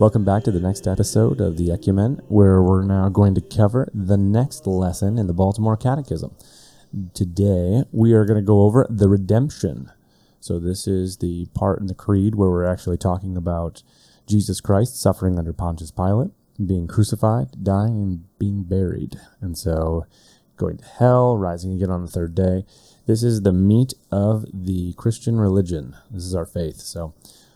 Welcome back to the next episode of the Ecumen, where we're now going to cover the next lesson in the Baltimore Catechism. Today, we are going to go over the redemption. So, this is the part in the Creed where we're actually talking about Jesus Christ suffering under Pontius Pilate, being crucified, dying, and being buried. And so, going to hell, rising again on the third day. This is the meat of the Christian religion. This is our faith. So,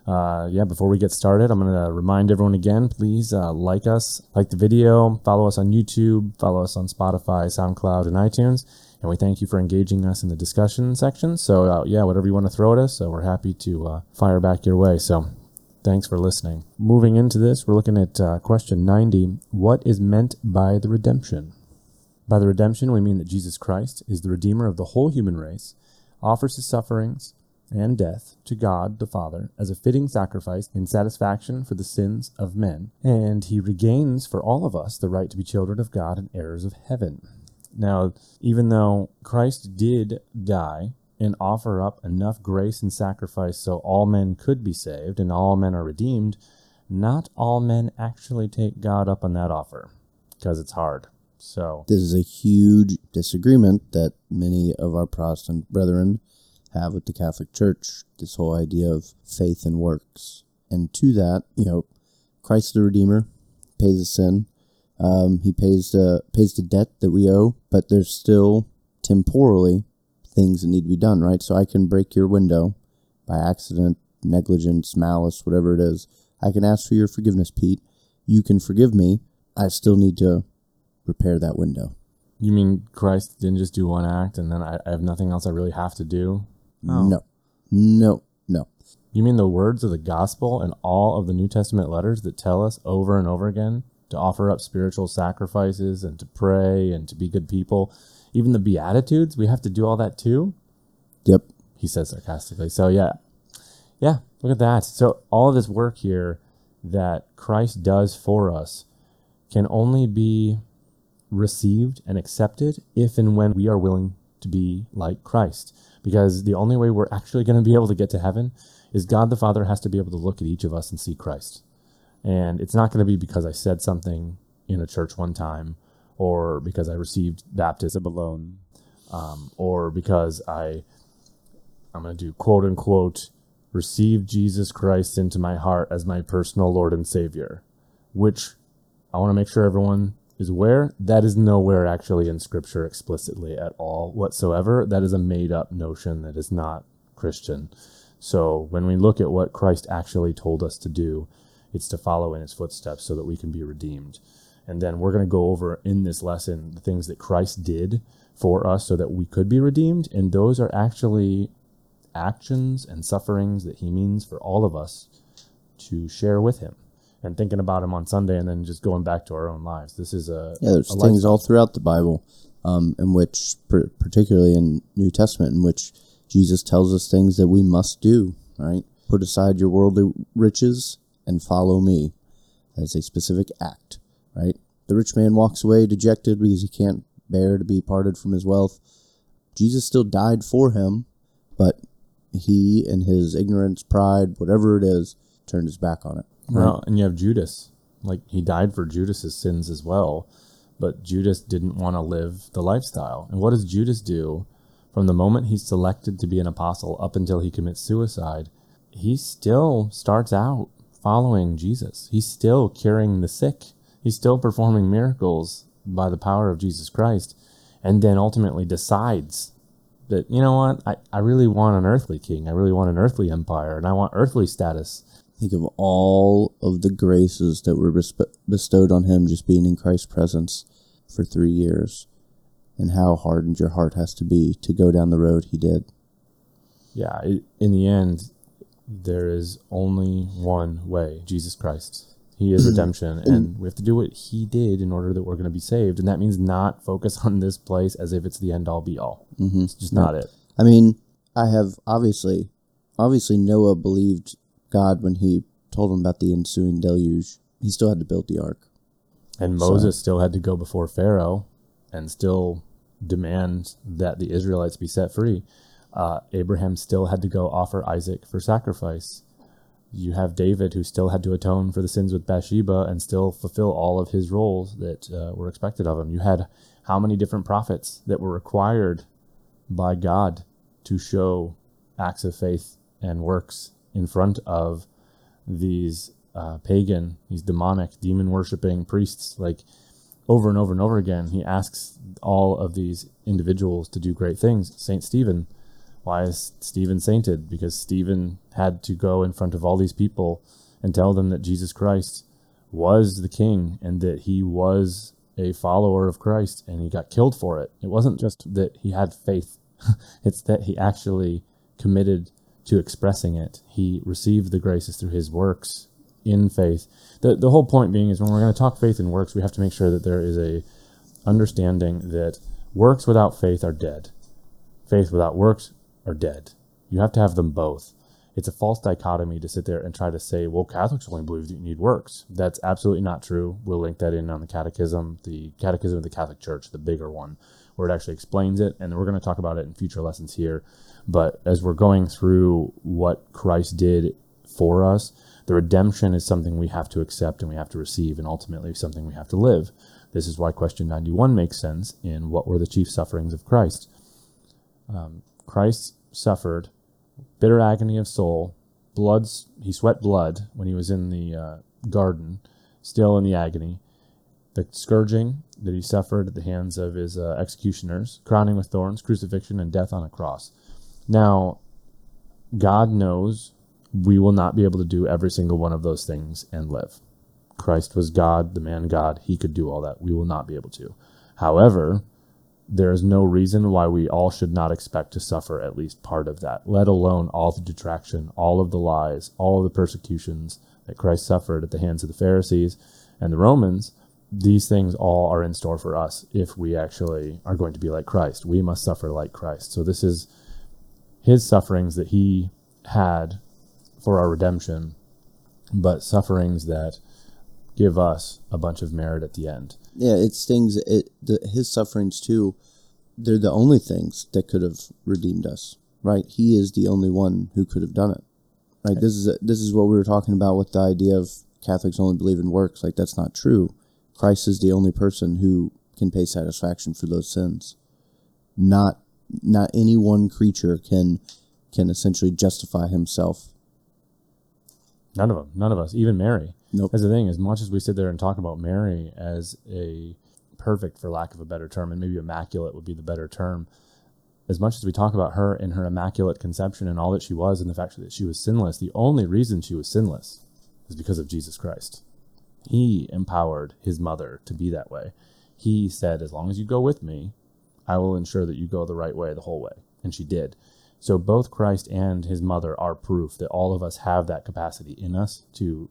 uh, yeah, before we get started, I'm going to remind everyone again please uh, like us, like the video, follow us on YouTube, follow us on Spotify, SoundCloud, and iTunes. And we thank you for engaging us in the discussion section. So, uh, yeah, whatever you want to throw at us, uh, we're happy to uh, fire back your way. So, thanks for listening. Moving into this, we're looking at uh, question 90 What is meant by the redemption? By the redemption, we mean that Jesus Christ is the Redeemer of the whole human race, offers his sufferings and death to God the Father as a fitting sacrifice in satisfaction for the sins of men, and he regains for all of us the right to be children of God and heirs of heaven. Now, even though Christ did die and offer up enough grace and sacrifice so all men could be saved and all men are redeemed, not all men actually take God up on that offer because it's hard. So, This is a huge disagreement that many of our Protestant brethren have with the Catholic Church. This whole idea of faith and works. And to that, you know, Christ the Redeemer pays the sin. Um, he pays the pays the debt that we owe, but there's still temporally things that need to be done, right? So I can break your window by accident, negligence, malice, whatever it is. I can ask for your forgiveness, Pete. You can forgive me. I still need to repair that window. you mean Christ didn't just do one act and then I, I have nothing else I really have to do? Oh. No, no, no. You mean the words of the gospel and all of the New Testament letters that tell us over and over again to offer up spiritual sacrifices and to pray and to be good people? Even the Beatitudes, we have to do all that too? Yep. He says sarcastically. So, yeah. Yeah, look at that. So, all of this work here that Christ does for us can only be received and accepted if and when we are willing to be like Christ. Because the only way we're actually going to be able to get to heaven is God the Father has to be able to look at each of us and see Christ. And it's not going to be because I said something in a church one time or because I received baptism alone um, or because I I'm going to do quote unquote receive Jesus Christ into my heart as my personal Lord and Savior, which I want to make sure everyone is where. that is nowhere actually in Scripture explicitly at all whatsoever. That is a made up notion that is not Christian. So when we look at what Christ actually told us to do, it's to follow in his footsteps so that we can be redeemed. And then we're going to go over in this lesson the things that Christ did for us so that we could be redeemed. And those are actually actions and sufferings that he means for all of us to share with him and thinking about him on Sunday and then just going back to our own lives. This is a Yeah, there's a things lifestyle. all throughout the Bible, um, in which, particularly in New Testament, in which Jesus tells us things that we must do. Right, put aside your worldly riches and follow me. That is a specific act. Right, the rich man walks away dejected because he can't bear to be parted from his wealth. Jesus still died for him, but he, in his ignorance, pride, whatever it is, turned his back on it. Well, and you have Judas. Like he died for Judas's sins as well, but Judas didn't want to live the lifestyle. And what does Judas do from the moment he's selected to be an apostle up until he commits suicide? He still starts out following Jesus. He's still curing the sick. He's still performing miracles by the power of Jesus Christ, and then ultimately decides that, you know what, I, I really want an earthly king. I really want an earthly empire, and I want earthly status. Think of all of the graces that were besp- bestowed on him just being in Christ's presence for three years, and how hardened your heart has to be to go down the road he did. yeah, in the end, there is only one way Jesus Christ. He is redemption, and we have to do what He did in order that we're going to be saved. And that means not focus on this place as if it's the end all be all. Mm-hmm. It's just not it. I mean, I have obviously, obviously Noah believed God when he told him about the ensuing deluge. He still had to build the ark. And Moses still had to go before Pharaoh and still demand that the Israelites be set free. Uh, Abraham still had to go offer Isaac for sacrifice. You have David, who still had to atone for the sins with Bathsheba and still fulfill all of his roles that uh, were expected of him. You had how many different prophets that were required by God to show acts of faith and works in front of these uh, pagan, these demonic, demon worshiping priests. Like over and over and over again, he asks all of these individuals to do great things. Saint Stephen, why is Stephen sainted? Because Stephen had to go in front of all these people and tell them that Jesus Christ was the king and that he was a follower of Christ and he got killed for it. It wasn't just that he had faith, it's that he actually committed to expressing it. He received the graces through his works in faith. The, the whole point being is when we're going to talk faith and works, we have to make sure that there is a understanding that works without faith are dead. Faith without works are dead. You have to have them both. It's a false dichotomy to sit there and try to say, well, Catholics only believe that you need works. That's absolutely not true. We'll link that in on the Catechism, the Catechism of the Catholic Church, the bigger one, where it actually explains it. And we're going to talk about it in future lessons here. But as we're going through what Christ did for us, the redemption is something we have to accept and we have to receive, and ultimately something we have to live. This is why question 91 makes sense in what were the chief sufferings of Christ. Um, Christ suffered bitter agony of soul, blood, he sweat blood when he was in the uh, garden, still in the agony, the scourging that he suffered at the hands of his uh, executioners, crowning with thorns, crucifixion, and death on a cross. Now, God knows we will not be able to do every single one of those things and live. Christ was God, the man God. He could do all that. We will not be able to. However, there is no reason why we all should not expect to suffer at least part of that, let alone all the detraction, all of the lies, all of the persecutions that Christ suffered at the hands of the Pharisees and the Romans. These things all are in store for us if we actually are going to be like Christ. We must suffer like Christ. So, this is his sufferings that he had for our redemption, but sufferings that give us a bunch of merit at the end. Yeah, it stings. It the, his sufferings too. They're the only things that could have redeemed us, right? He is the only one who could have done it, right? This is a, this is what we were talking about with the idea of Catholics only believe in works. Like that's not true. Christ is the only person who can pay satisfaction for those sins. Not not any one creature can can essentially justify himself None of them. None of us. Even Mary. Nope. That's the thing. As much as we sit there and talk about Mary as a perfect, for lack of a better term, and maybe immaculate would be the better term, as much as we talk about her and her immaculate conception and all that she was and the fact that she was sinless, the only reason she was sinless is because of Jesus Christ. He empowered his mother to be that way. He said, As long as you go with me, I will ensure that you go the right way the whole way. And she did. So both Christ and his mother are proof that all of us have that capacity in us to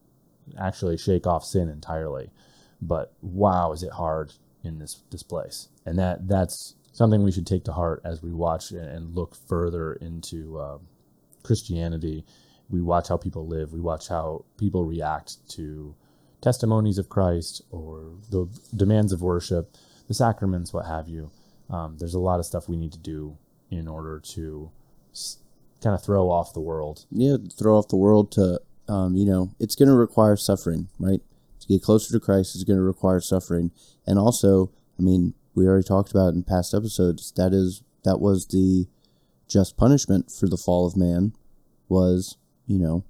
actually shake off sin entirely. But wow, is it hard in this this place? And that that's something we should take to heart as we watch and look further into uh, Christianity. We watch how people live. We watch how people react to testimonies of Christ or the demands of worship, the sacraments, what have you. Um, there's a lot of stuff we need to do in order to kind of throw off the world. Yeah, throw off the world to, um, you know, it's going to require suffering, right? To get closer to Christ is going to require suffering, and also, I mean, we already talked about in past episodes. That is that was the just punishment for the fall of man. Was you know,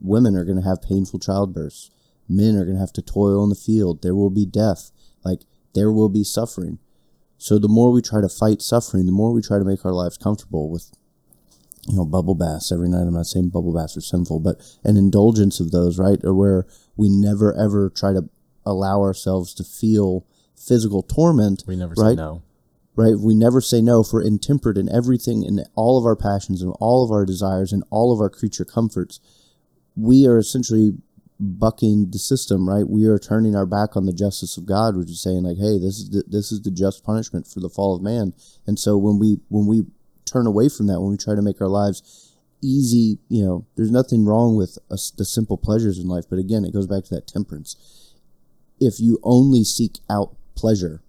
women are going to have painful childbirths. Men are going to have to toil in the field. There will be death. Like there will be suffering. So the more we try to fight suffering, the more we try to make our lives comfortable with you know, bubble baths every night. I'm not saying bubble baths are sinful, but an indulgence of those, right? or Where we never ever try to allow ourselves to feel physical torment. We never right? say no. Right? We never say no for intemperate in everything, in all of our passions and all of our desires and all of our creature comforts. We are essentially bucking the system, right? We are turning our back on the justice of God, which is saying like, hey, this is the, this is the just punishment for the fall of man. And so when we when we turn away from that when we try to make our lives easy. You know, there's nothing wrong with the simple pleasures in life, but again, it goes back to that temperance. If you only seek out pleasure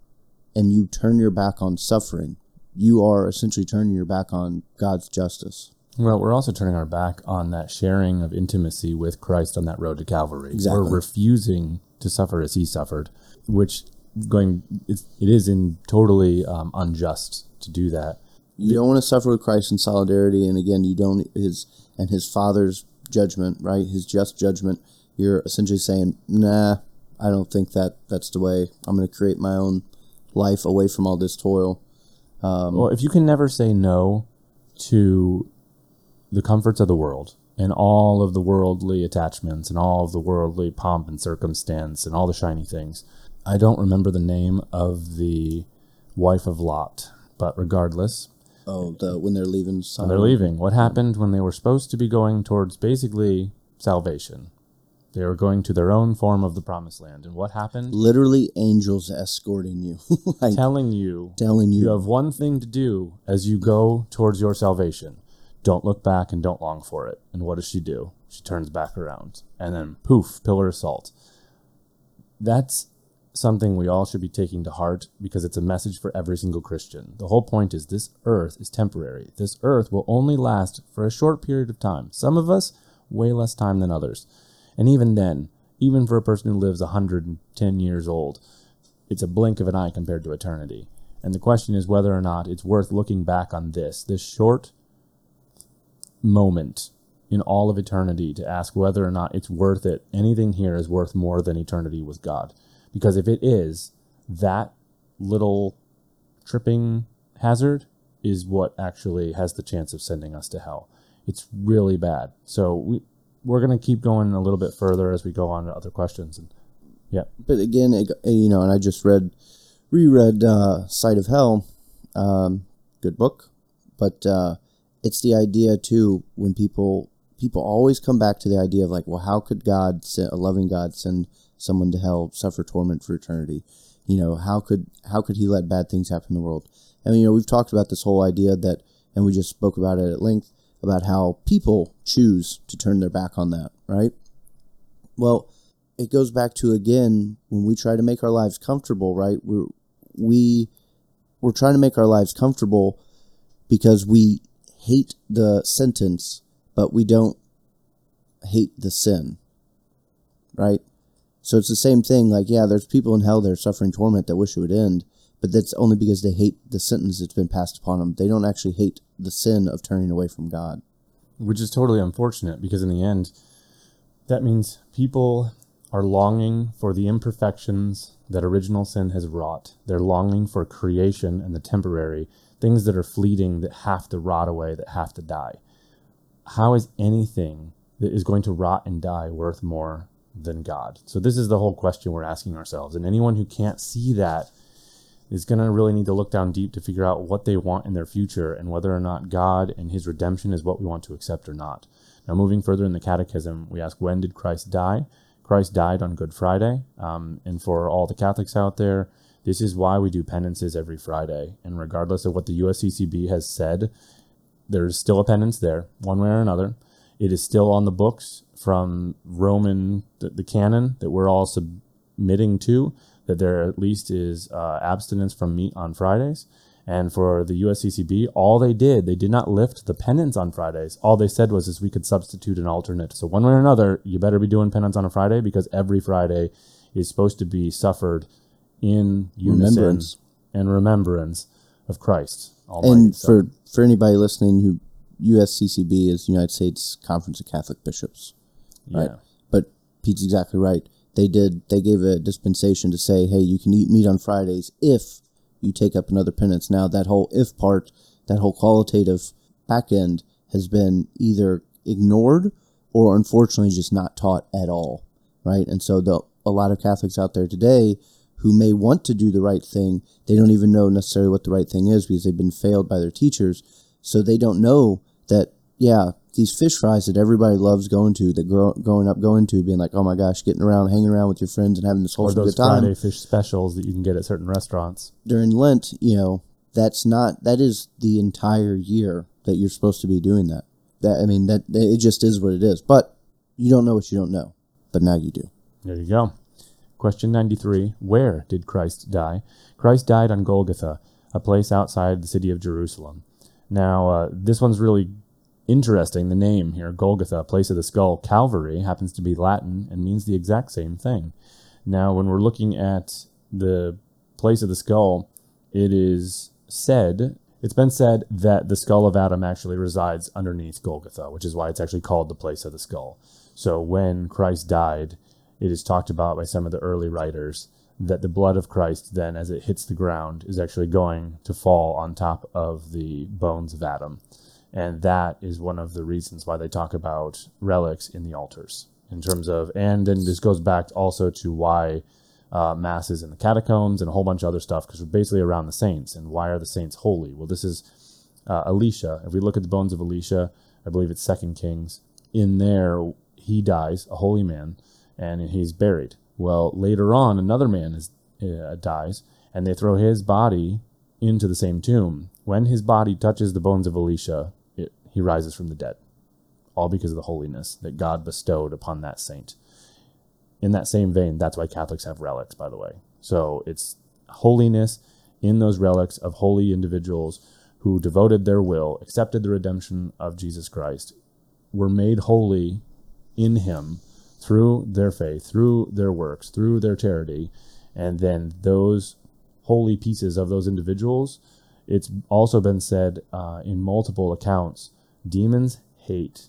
and you turn your back on suffering, you are essentially turning your back on God's justice. Well, we're also turning our back on that sharing of intimacy with Christ on that road to Calvary. Exactly. We're refusing to suffer as he suffered, which going it is in totally um, unjust to do that. You don't want to suffer with Christ in solidarity, and again, you don't his and his Father's judgment, right? His just judgment. You're essentially saying, "Nah, I don't think that that's the way. I'm going to create my own life away from all this toil." well, if you can never say no to the comforts of the world and all of the worldly attachments and all of the worldly pomp and circumstance and all the shiny things, I don't remember the name of the wife of Lot, but regardless, Oh, the when they're leaving, when they're leaving. What happened when they were supposed to be going towards basically salvation? They were going to their own form of the promised land. And what happened? literally angels escorting you, like Telling you telling you, you have one thing to do as you go towards your salvation. Don't look back and don't long for it. And what does she do? She turns back around. And then poof, pillar of salt. That's something we all should be taking to heart because it's a message for every single Christian. The whole point is this earth is temporary. This earth will only last for a short period of time. Some of us, way less time than others. And even then, even for a person who lives 110 years old, it's a blink of an eye compared to eternity. And the question is whether or not it's worth looking back on this, this short moment in all of eternity to ask whether or not it's worth it. Anything here is worth more than eternity with God. Because if it is, that little tripping hazard is what actually has the chance of sending us to hell. It's really bad. So we we're gonna keep going a little bit further as we go on to other questions. And yeah, but again, it, you know, and I just read, reread uh, Sight of Hell, um, good book, but uh, it's the idea too when people people always come back to the idea of like, well, how could God, a loving God, send someone to hell, suffer torment for eternity? You know, how could how could He let bad things happen in the world? And you know, we've talked about this whole idea that, and we just spoke about it at length about how people choose to turn their back on that, right? Well, it goes back to again when we try to make our lives comfortable, right? We're we we're trying to make our lives comfortable because we hate the sentence, but we don't hate the sin. Right? So it's the same thing, like, yeah, there's people in hell that are suffering torment that wish it would end, but that's only because they hate the sentence that's been passed upon them. They don't actually hate the sin of turning away from God. which is totally unfortunate because in the end, that means people are longing for the imperfections that original sin has wrought. They're longing for creation and the temporary, things that are fleeting, that have to rot away, that have to die. How is anything that is going to rot and die worth more than God? So, this is the whole question we're asking ourselves. And anyone who can't see that is going to really need to look down deep to figure out what they want in their future and whether or not God and his redemption is what we want to accept or not. Now, moving further in the catechism, we ask, when did Christ die? Christ died on Good Friday. Um, and for all the Catholics out there, this is why we do penances every Friday. And regardless of what the USCCB has said, there's still a penance there, one way or another. It is still on the books from Roman, the, the canon that we're all submitting to, that there at least is uh, abstinence from meat on Fridays. And for the USCCB, all they did, they did not lift the penance on Fridays. All they said was is we could substitute an alternate. So one way or another, you better be doing penance on a Friday because every Friday is supposed to be suffered in Remembrance. and remembrance of Christ. Almighty. And So- for for anybody listening who USCCB is United States Conference of Catholic Bishops. yeah. right? But Pete's exactly right. They did. They gave a dispensation to say, hey, you can eat meat on Fridays if you take up another penance. Now that whole if part, that whole qualitative back end has been either ignored or unfortunately just not taught at all, right? And so the a lot of Catholics out there today who may want to do the right thing, they don't even know necessarily what the right thing is because they've been failed by their teachers. So they don't know that, yeah, these fish fries that everybody loves going to, that grow, growing up going to, being like, oh my gosh, getting around, hanging around with your friends and having this whole good time Friday fish specials that you can get at certain restaurants. during Lent, you know, that's not, that is the entire year that you're supposed to be doing that. That, I mean, that, it just is what it is. But you don't know what you don't know. But now you do. There you go. Question 93 Where did Christ die? Christ died on Golgotha, a place outside the city of Jerusalem. Now, uh, this one's really interesting, the name here, Golgotha, place of the skull, Calvary, happens to be Latin and means the exact same thing. Now, when we're looking at the place of the skull, it is said, it's been said that the skull of Adam actually resides underneath Golgotha, which is why it's actually called the place of the skull. So when Christ died, it is talked about by some of the early writers that the blood of Christ then, as it hits the ground, is actually going to fall on top of the bones of Adam. And that is one of the reasons why they talk about relics in the altars in terms of, and then this goes back also to why uh, masses in the catacombs and a whole bunch of other stuff because we're basically around the saints. And why are the saints holy? Well, this is uh, Elisha. If we look at the bones of Elisha, I believe it's Second Kings. In there, he dies, a holy man, and he's buried. Well, later on, another man is, uh, dies, and they throw his body into the same tomb. When his body touches the bones of Elisha, it, he rises from the dead, all because of the holiness that God bestowed upon that saint. In that same vein, that's why Catholics have relics, by the way. So it's holiness in those relics of holy individuals who devoted their will, accepted the redemption of Jesus Christ, were made holy in Him through their faith, through their works, through their charity, and then those holy pieces of those individuals. It's also been said uh, in multiple accounts demons hate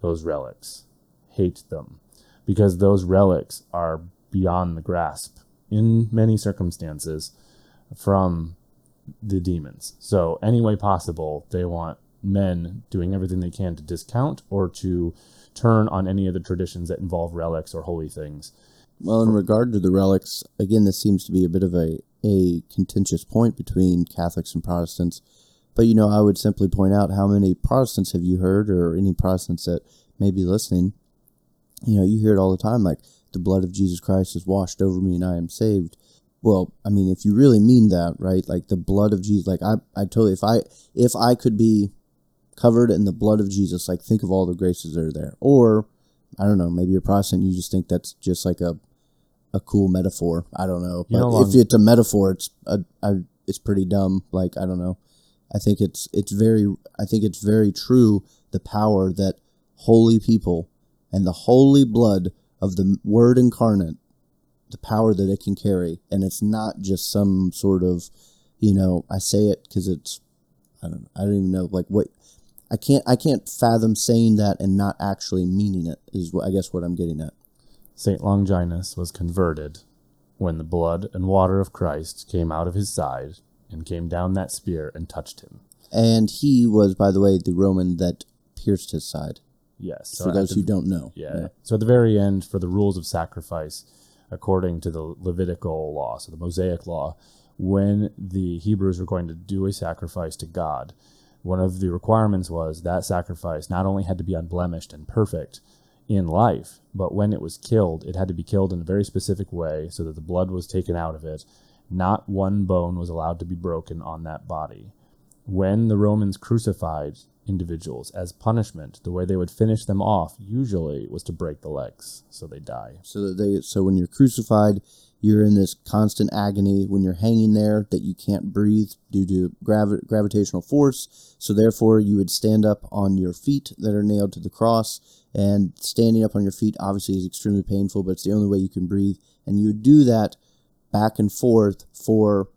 those relics, hate them, because those relics are beyond the grasp in many circumstances from the demons. So, any way possible, they want men doing everything they can to discount or to turn on any of the traditions that involve relics or holy things. Well, in regard to the relics, again, this seems to be a bit of a, a contentious point between Catholics and Protestants. But, you know, I would simply point out how many Protestants have you heard, or any Protestants that may be listening? You know, you hear it all the time like, the blood of Jesus Christ has washed over me and I am saved. Well, I mean, if you really mean that, right? Like the blood of Jesus, like I, I totally, if I, if I could be covered in the blood of Jesus. Like, think of all the graces that are there. Or, I don't know, maybe you're Protestant, you just think that's just like a a cool metaphor. I don't know. But if um, it's a metaphor, it's a, a, it's pretty dumb. Like, I don't know. I think it's it's very I think it's very true the power that holy people and the holy blood of the word incarnate the power that it can carry and it's not just some sort of you know I say it cuz it's I don't I don't even know like what I can't I can't fathom saying that and not actually meaning it is what I guess what I'm getting at. Saint Longinus was converted when the blood and water of Christ came out of his side and came down that spear and touched him. And he was, by the way, the Roman that pierced his side. Yes. So for those the, who don't know. Yeah. yeah. So at the very end, for the rules of sacrifice, according to the Levitical law, so the Mosaic law, when the Hebrews were going to do a sacrifice to God, one of the requirements was that sacrifice not only had to be unblemished and perfect in life, but when it was killed, it had to be killed in a very specific way so that the blood was taken out of it. Not one bone was allowed to be broken on that body. When the Romans crucified individuals as punishment, the way they would finish them off usually was to break the legs so they die. So that they so when you're crucified, you're in this constant agony when you're hanging there that you can't breathe due to gravi- gravitational force. So therefore, you would stand up on your feet that are nailed to the cross, and standing up on your feet obviously is extremely painful, but it's the only way you can breathe. And you would do that back and forth for,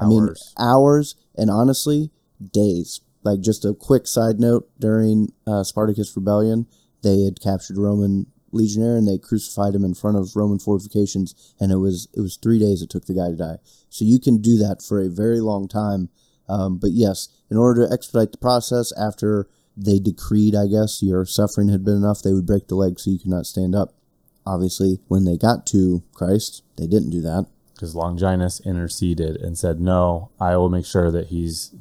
hours. I mean, hours, and honestly, days. Like just a quick side note: during uh, Spartacus rebellion, they had captured Roman legionnaire and they crucified him in front of Roman fortifications, and it was it was three days it took the guy to die. So you can do that for a very long time. Um, but yes, in order to expedite the process, after they decreed, I guess your suffering had been enough, they would break the leg so you could not stand up. Obviously, when they got to Christ, they didn't do that because Longinus interceded and said, "No, I will make sure that he's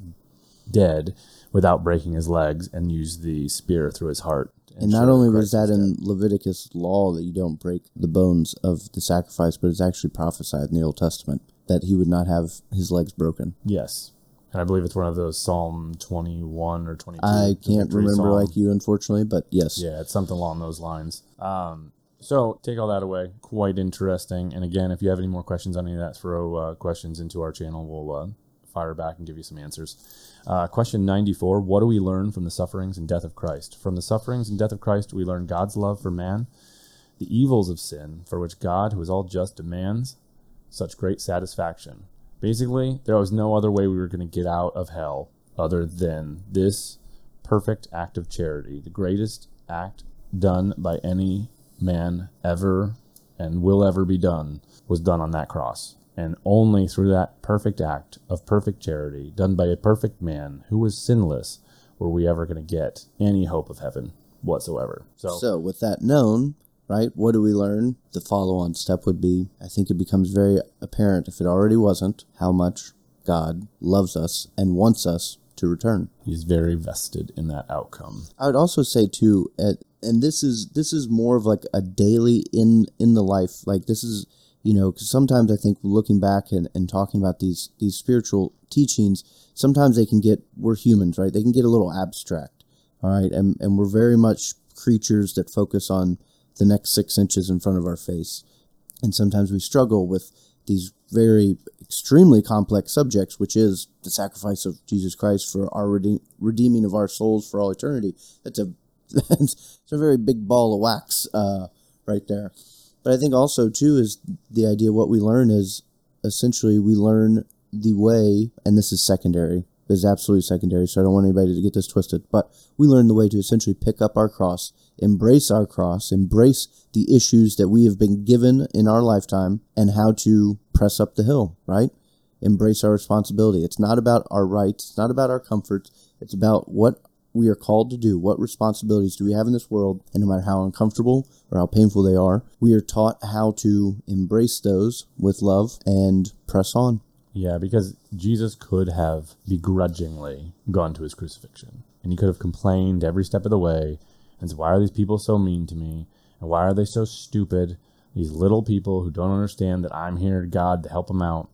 dead." without breaking his legs and use the spear through his heart and not only was that in Leviticus law that you don't break the bones of the sacrifice, but it's actually prophesied in the Old Testament that he would not have his legs broken. Yes. And I believe it's one of those Psalm 21 or 22. I can't remember Psalm. like you, unfortunately, but yes. Yeah, it's something along those lines. Um, so take all that away. Quite interesting. And again, if you have any more questions on any of that, throw uh, questions into our channel. We'll uh, fire back and give you some answers. Uh, question 94 What do we learn from the sufferings and death of Christ? From the sufferings and death of Christ, we learn God's love for man, the evils of sin, for which God, who is all just, demands such great satisfaction. Basically, there was no other way we were going to get out of hell other than this perfect act of charity, the greatest act done by any man ever and will ever be done, was done on that cross. And only through that perfect act of perfect charity, done by a perfect man who was sinless, were we ever going to get any hope of heaven whatsoever. So, So, with that known, right, what do we learn? The follow on step would be I think it becomes very apparent, if it already wasn't, how much God loves us and wants us to return. he's very vested in that outcome. I would also say too, and this is this is more of like a daily in in the life. Like this is you know because sometimes I think looking back and, and talking about these these spiritual teachings, sometimes they can get we're humans, right? They can get a little abstract, all right, and and we're very much creatures that focus on the next six inches in front of our face, and sometimes we struggle with these very extremely complex subjects, which is the sacrifice of Jesus Christ for our redeem- redeeming of our souls for all eternity. That's a it's a very big ball of wax uh, right there. But I think also too is the idea what we learn is essentially we learn the way, and this is secondary. This is absolutely secondary, so I don't want anybody to get this twisted. But we learn the way to essentially pick up our cross, embrace our cross, embrace the issues that we have been given in our lifetime, and how to press up the hill, right? Embrace our responsibility. It's not about our rights, it's not about our comforts, it's about what we are called to do. What responsibilities do we have in this world? And no matter how uncomfortable or how painful they are, we are taught how to embrace those with love and press on. Yeah, because Jesus could have begrudgingly gone to his crucifixion. And he could have complained every step of the way and said, Why are these people so mean to me? And why are they so stupid? These little people who don't understand that I'm here, God, to help them out.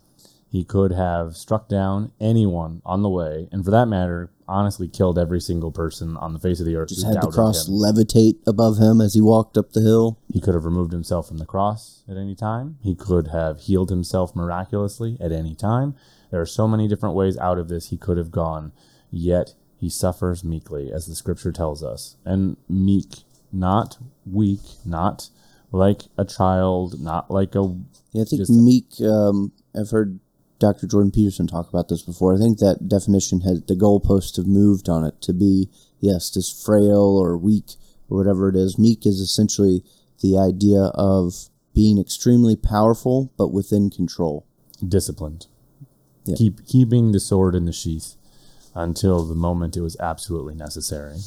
He could have struck down anyone on the way, and for that matter, honestly killed every single person on the face of the earth Just had the cross him. levitate above him as he walked up the hill. He could have removed himself from the cross at any time. He could have healed himself miraculously at any time. There are so many different ways out of this he could have gone, yet he suffers meekly, as the scripture tells us. And meek, not weak, not like a child, not like a. Yeah, I think Just- meek. Um, I've heard Dr. Jordan Peterson talk about this before. I think that definition has the goalposts have moved on it to be yes, this frail or weak or whatever it is. Meek is essentially the idea of being extremely powerful but within control. disciplined. Yeah. Keep keeping the sword in the sheath until the moment it was absolutely necessary.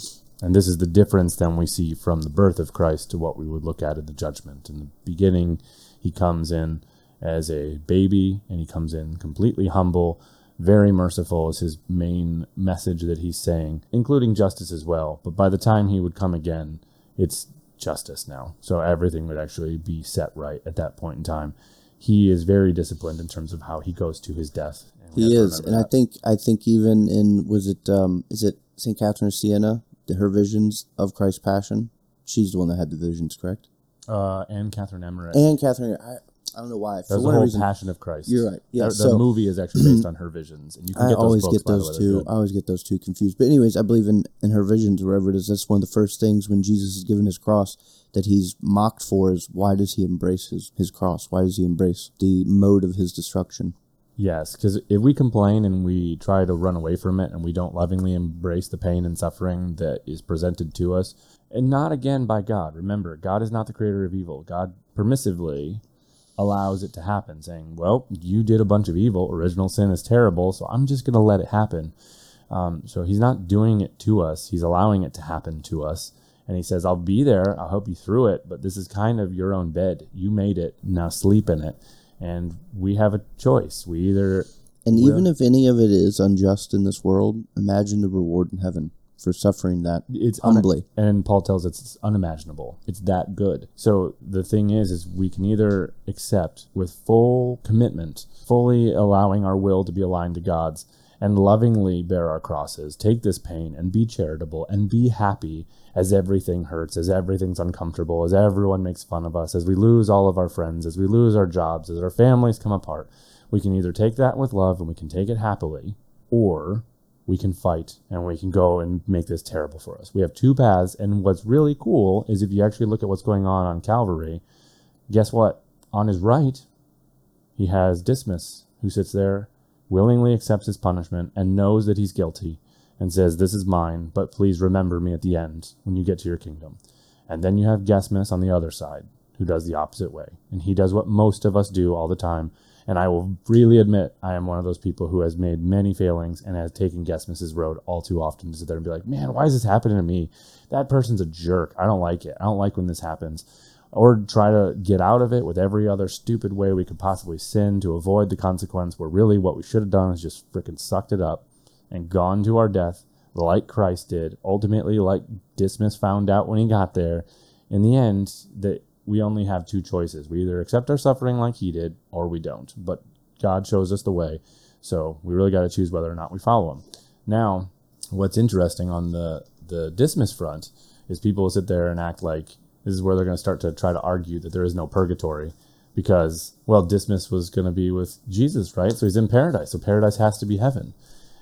And this is the difference then we see from the birth of Christ to what we would look at in the judgment. In the beginning, he comes in as a baby and he comes in completely humble, very merciful is his main message that he's saying, including justice as well. But by the time he would come again, it's justice now. So everything would actually be set right at that point in time. He is very disciplined in terms of how he goes to his death. He is, and remember I think I think even in was it um, is it Saint Catherine of Siena, her visions of Christ's Passion. She's the one that had the visions, correct? uh, and Catherine Emmerich. And Catherine, I, I don't know why. For There's the whatever whole reason, Passion of Christ. You're right. Yeah, The, the so- movie is actually based on her visions, and you can I get those always books, get by the those they're two. good. I always get those two confused. But anyways, I believe in in her visions, wherever it is. That's one of the first things when Jesus is given his cross that he's mocked for is why does he embrace his his cross? Why does he embrace the mode of his destruction? Yes, because if we complain and we try to run away from it and we don't lovingly embrace the pain and suffering that is presented to us, and not again by God. Remember, God is not the creator of evil. God permissively allows it to happen, saying, Well, you did a bunch of evil. Original sin is terrible, so I'm just going to let it happen. Um, so he's not doing it to us, he's allowing it to happen to us. And he says, I'll be there, I'll help you through it, but this is kind of your own bed. You made it, now sleep in it. And we have a choice. We either And even if any of it is unjust in this world, imagine the reward in heaven for suffering that it's un- and Paul tells us it's unimaginable. It's that good. So the thing is, is we can either accept with full commitment, fully allowing our will to be aligned to God's, and lovingly bear our crosses, take this pain and be charitable and be happy as everything hurts, as everything's uncomfortable, as everyone makes fun of us, as we lose all of our friends, as we lose our jobs, as our families come apart. We can either take that with love and we can take it happily, or we can fight and we can go and make this terrible for us. We have two paths. And what's really cool is if you actually look at what's going on on Calvary, guess what? On his right, he has Dismas, who sits there, willingly accepts his punishment, and knows that he's guilty, and says, This is mine, but please remember me at the end when you get to your kingdom. And then you have Gesmas on the other side, who does the opposite way. And he does what most of us do all the time. And I will freely admit I am one of those people who has made many failings and has taken Gesmas's road all too often to sit there and be like, man, why is this happening to me? That person's a jerk. I don't like it. I don't like when this happens or try to get out of it with every other stupid way we could possibly sin to avoid the consequence where really what we should have done is just freaking sucked it up and gone to our death like Christ did ultimately like Dismas found out when he got there in the end that we only have two choices we either accept our suffering like he did or we don't but God shows us the way so we really got to choose whether or not we follow him now what's interesting on the the Dismas front is people sit there and act like this is where they're going to start to try to argue that there is no purgatory because, well, Dismas was going to be with Jesus, right? So he's in paradise. So paradise has to be heaven.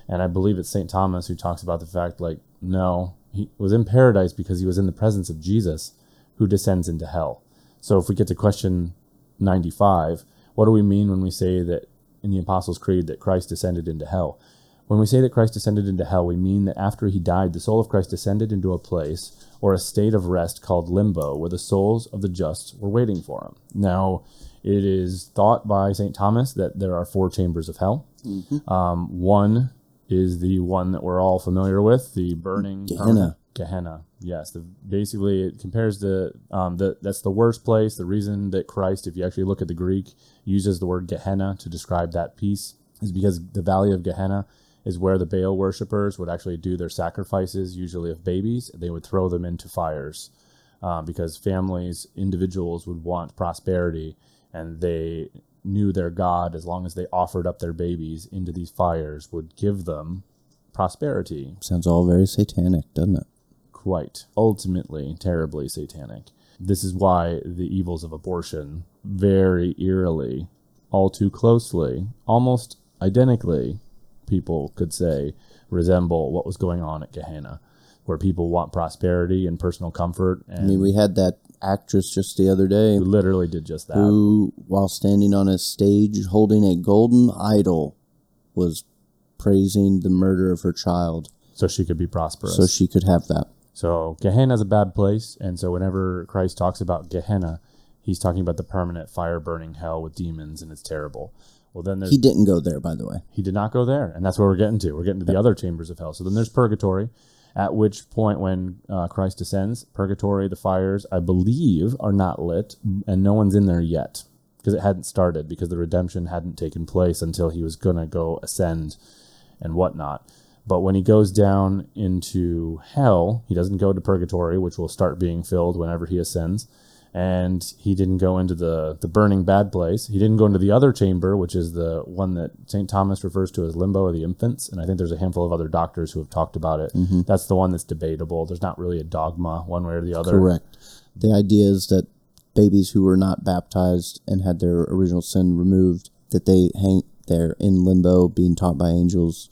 And I believe it's St. Thomas who talks about the fact, like, no, he was in paradise because he was in the presence of Jesus who descends into hell. So if we get to question 95, what do we mean when we say that in the Apostles' Creed that Christ descended into hell? When we say that Christ descended into hell, we mean that after he died, the soul of Christ descended into a place or a state of rest called limbo, where the souls of the just were waiting for him. Now, it is thought by St. Thomas that there are four chambers of hell. Mm-hmm. Um, one is the one that we're all familiar with, the burning Gehenna. Gehenna. Yes, the, basically it compares to um, the that's the worst place. The reason that Christ, if you actually look at the Greek, uses the word Gehenna to describe that piece is because the valley of Gehenna is where the Baal worshippers would actually do their sacrifices, usually of babies. They would throw them into fires um, because families, individuals would want prosperity, and they knew their God, as long as they offered up their babies into these fires, would give them prosperity. Sounds all very satanic, doesn't it? Quite. Ultimately, terribly satanic. This is why the evils of abortion very eerily, all too closely, almost identically people could say resemble what was going on at Gehenna, where people want prosperity and personal comfort. And I mean, we had that actress just the other day who literally did just that. Who, while standing on a stage holding a golden idol, was praising the murder of her child. So she could be prosperous. So she could have that. So Gehenna is a bad place. And so whenever Christ talks about Gehenna, he's talking about the permanent fire burning hell with demons, and it's terrible. Well, then he didn't go there, by the way. He did not go there, and that's where we're getting to. We're getting to the other chambers of hell. So then there's purgatory, at which point when uh, Christ descends, purgatory, the fires, I believe, are not lit, and no one's in there yet because it hadn't started because the redemption hadn't taken place until he was gonna go ascend and whatnot. But when he goes down into hell, he doesn't go to purgatory, which will start being filled whenever he ascends and he didn't go into the the burning bad place. He didn't go into the other chamber, which is the one that St. Thomas refers to as limbo of the infants, and I think there's a handful of other doctors who have talked about it. Mm-hmm. That's the one that's debatable. There's not really a dogma one way or the other. Correct. The idea is that babies who were not baptized and had their original sin removed, that they hang there in limbo, being taught by angels,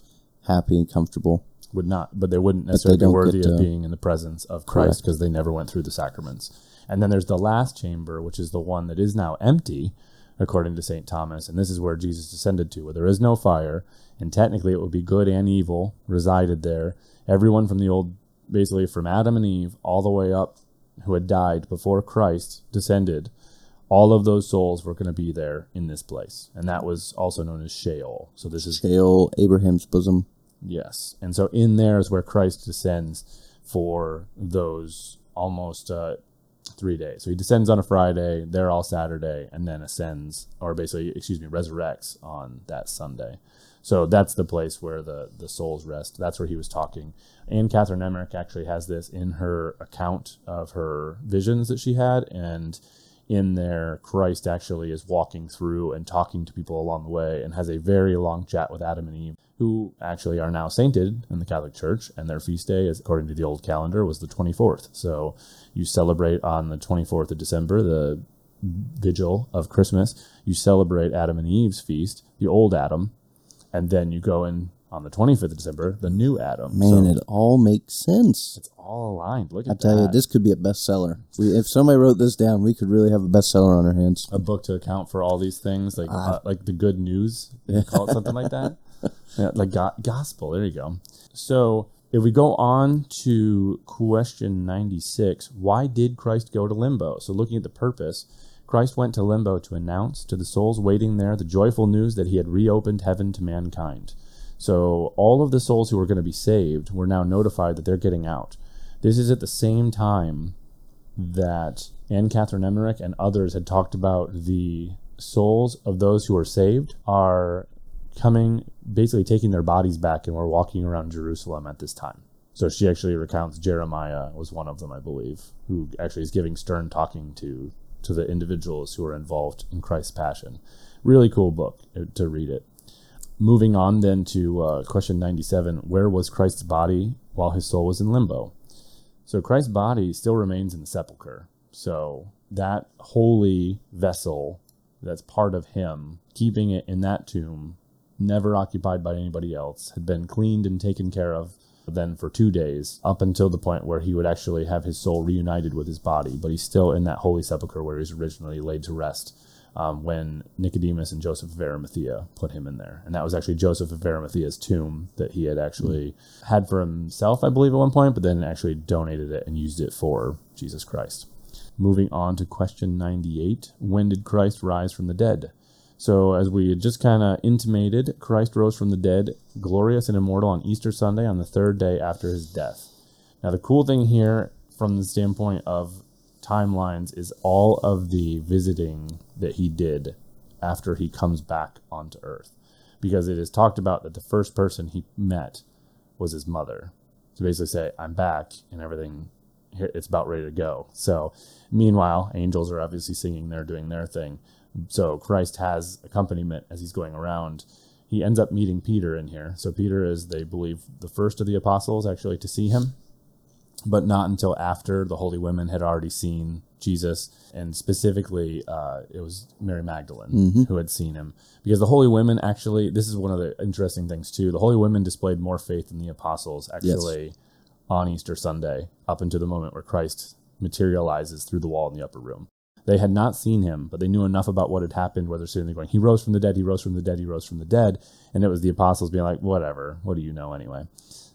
happy and comfortable. Would not, but they wouldn't necessarily they be worthy of being in the presence of Christ because they never went through the sacraments. And then there's the last chamber, which is the one that is now empty, according to St. Thomas. And this is where Jesus descended to, where there is no fire. And technically, it would be good and evil resided there. Everyone from the old, basically from Adam and Eve, all the way up who had died before Christ descended, all of those souls were going to be there in this place. And that was also known as Sheol. So this is Sheol, Abraham's bosom. Yes. And so in there is where Christ descends for those almost uh, three days. So he descends on a Friday, they're all Saturday, and then ascends, or basically, excuse me, resurrects on that Sunday. So that's the place where the, the souls rest. That's where he was talking. And Catherine Emmerich actually has this in her account of her visions that she had. And in there, Christ actually is walking through and talking to people along the way and has a very long chat with Adam and Eve, who actually are now sainted in the Catholic Church. And their feast day, according to the old calendar, was the 24th. So you celebrate on the 24th of December the vigil of Christmas, you celebrate Adam and Eve's feast, the old Adam, and then you go in on the 25th of December, the new Adam. Man, So it all makes sense. it's all aligned. Look at that. I tell you, this could be a bestseller. We, if somebody wrote this down, we could really have a bestseller on our hands. a book to account for all these things, like Ah. uh, like the good news. Call it something like that. Yeah, like go- gospel. There you go. So if we go on to question ninety six, why did Christ go to limbo? So looking at the purpose, Christ went to limbo to announce to the souls waiting there the joyful news that he had reopened heaven to mankind. So all of the souls who were going to be saved were now notified that they're getting out. This is at the same time that Anne Catherine Emmerich and others had talked about the souls of those who are saved are coming, basically taking their bodies back and were walking around Jerusalem at this time. So she actually recounts Jeremiah was one of them, I believe, who actually is giving stern talking to to the individuals who are involved in Christ's passion. Really cool book uh, to read it. Moving on then to uh, question 97 Where was Christ's body while his soul was in limbo? So Christ's body still remains in the sepulcher. So that holy vessel that's part of him, keeping it in that tomb, never occupied by anybody else, had been cleaned and taken care of then for two days, up until the point where he would actually have his soul reunited with his body. But he's still in that holy sepulcher where he was originally laid to rest um, when Nicodemus and Joseph of Arimathea put him in there. And that was actually Joseph of Arimathea's tomb that he had actually had for himself, I believe, at one point, but then actually donated it and used it for Jesus Christ. Moving on to question 98 When did Christ rise from the dead? So, as we had just kind of intimated, Christ rose from the dead, glorious and immortal on Easter Sunday on the third day after his death. Now, the cool thing here, from the standpoint of timelines, is all of the visiting that he did after he comes back onto earth. Because it is talked about that the first person he met was his mother. To basically say, I'm back and everything, it's about ready to go. So, meanwhile, angels are obviously singing there, doing their thing. So, Christ has accompaniment as he's going around. He ends up meeting Peter in here. So, Peter is, they believe, the first of the apostles actually to see him but not until after the holy women had already seen Jesus, and specifically, uh, it was Mary Magdalene who had seen him. Because the holy women actually, this is one of the interesting things too. The holy women displayed more faith than the apostles actually on Easter Sunday, up until the moment where Christ materializes through the wall in the upper room. They had not seen him, but they knew enough about what had happened where they're sitting there going, He rose from the dead, he rose from the dead, he rose from the dead. And it was the apostles being like, Whatever, what do you know anyway?